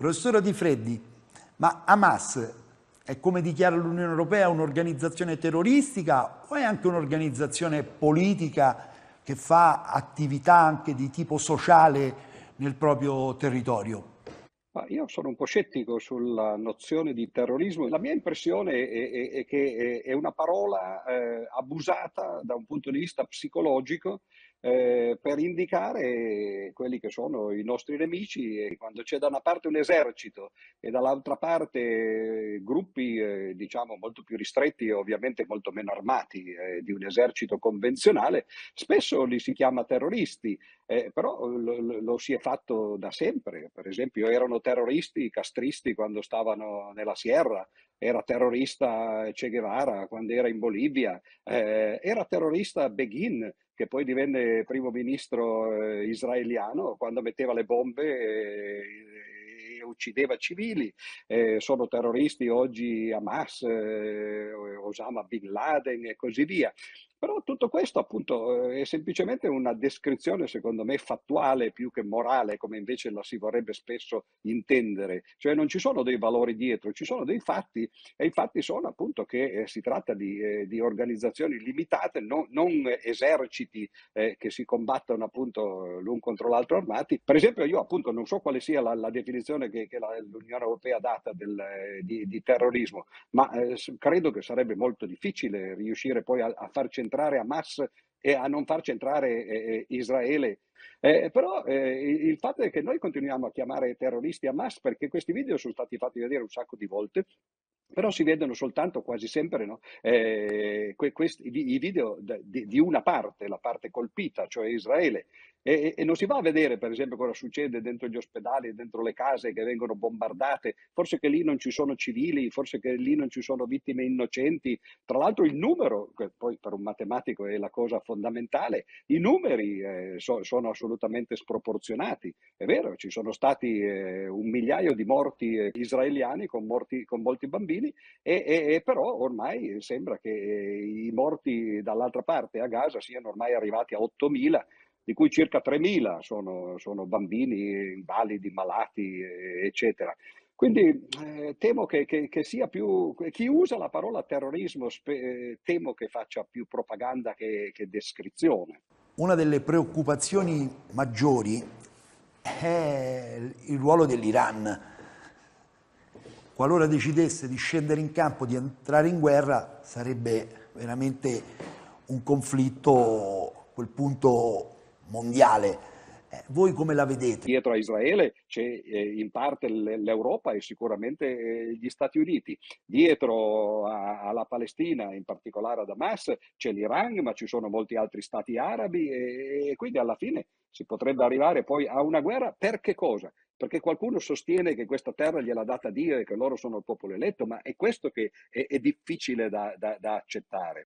Professore Di Freddi, ma Hamas è come dichiara l'Unione Europea un'organizzazione terroristica o è anche un'organizzazione politica che fa attività anche di tipo sociale nel proprio territorio? Ma io sono un po' scettico sulla nozione di terrorismo. La mia impressione è, è- è che è una parola eh, abusata da un punto di vista psicologico eh, per indicare quelli che sono i nostri nemici e quando c'è da una parte un esercito e dall'altra parte gruppi, eh, diciamo, molto più ristretti e ovviamente molto meno armati eh, di un esercito convenzionale, spesso li si chiama terroristi, eh, però lo, lo- lo si è fatto da sempre. Per esempio, erano terroristi i castristi quando stavano nella Sierra, era terrorista Che Guevara quando era in Bolivia, eh, era terrorista Begin che poi divenne primo ministro eh, israeliano quando metteva le bombe e, e uccideva civili. Eh, sono terroristi oggi Hamas, eh, Osama Bin Laden e così via. Però tutto questo appunto è semplicemente una descrizione, secondo me, fattuale più che morale, come invece la si vorrebbe spesso intendere. Cioè non ci sono dei valori dietro, ci sono dei fatti e i fatti sono appunto che eh, si tratta di, eh, di organizzazioni limitate, non, non eserciti eh, che si combattono appunto l'un contro l'altro armati. Per esempio io appunto non so quale sia la, la definizione che, che la, l'Unione Europea ha data del, eh, di, di, terrorismo, ma eh, credo che sarebbe molto difficile riuscire poi a, a far centrare centrare Hamas e a non far centrare eh, eh, Israele. Eh, però eh, il fatto è che noi continuiamo a chiamare terroristi Hamas perché questi video sono stati fatti vedere un sacco di volte però si vedono soltanto quasi sempre no? eh, que- questi, i video di, di, una parte, la parte colpita, cioè Israele, e, e, non si va a vedere per esempio cosa succede dentro gli ospedali, dentro le case che vengono bombardate, forse che lì non ci sono civili, forse che lì non ci sono vittime innocenti, tra l'altro il numero, che poi per un matematico è la cosa fondamentale, i numeri eh, so, sono assolutamente sproporzionati, è vero, ci sono stati eh, un migliaio di morti eh, israeliani con, morti, con molti bambini, e, e, e però ormai sembra che i morti dall'altra parte a Gaza siano ormai arrivati a 8.000 di cui circa 3.000 sono, sono bambini invalidi, malati, eccetera. Quindi eh, temo che, che, che, sia più, chi usa la parola terrorismo, spe, temo che faccia più propaganda che, che descrizione. Una delle preoccupazioni maggiori è il ruolo dell'Iran qualora decidesse di scendere in campo, di entrare in guerra, sarebbe veramente un conflitto a quel punto mondiale. Eh, voi come la vedete? Dietro a Israele c'è eh, in parte l'Europa e sicuramente eh, gli Stati Uniti. Dietro a, alla Palestina, in particolare ad Hamas, c'è l'Iran, ma ci sono molti altri stati arabi e, quindi alla fine si potrebbe arrivare poi a una guerra per che cosa? perché qualcuno sostiene che questa terra gliel'ha data Dio e che loro sono il popolo eletto, ma è questo che è, è difficile da, da, da accettare.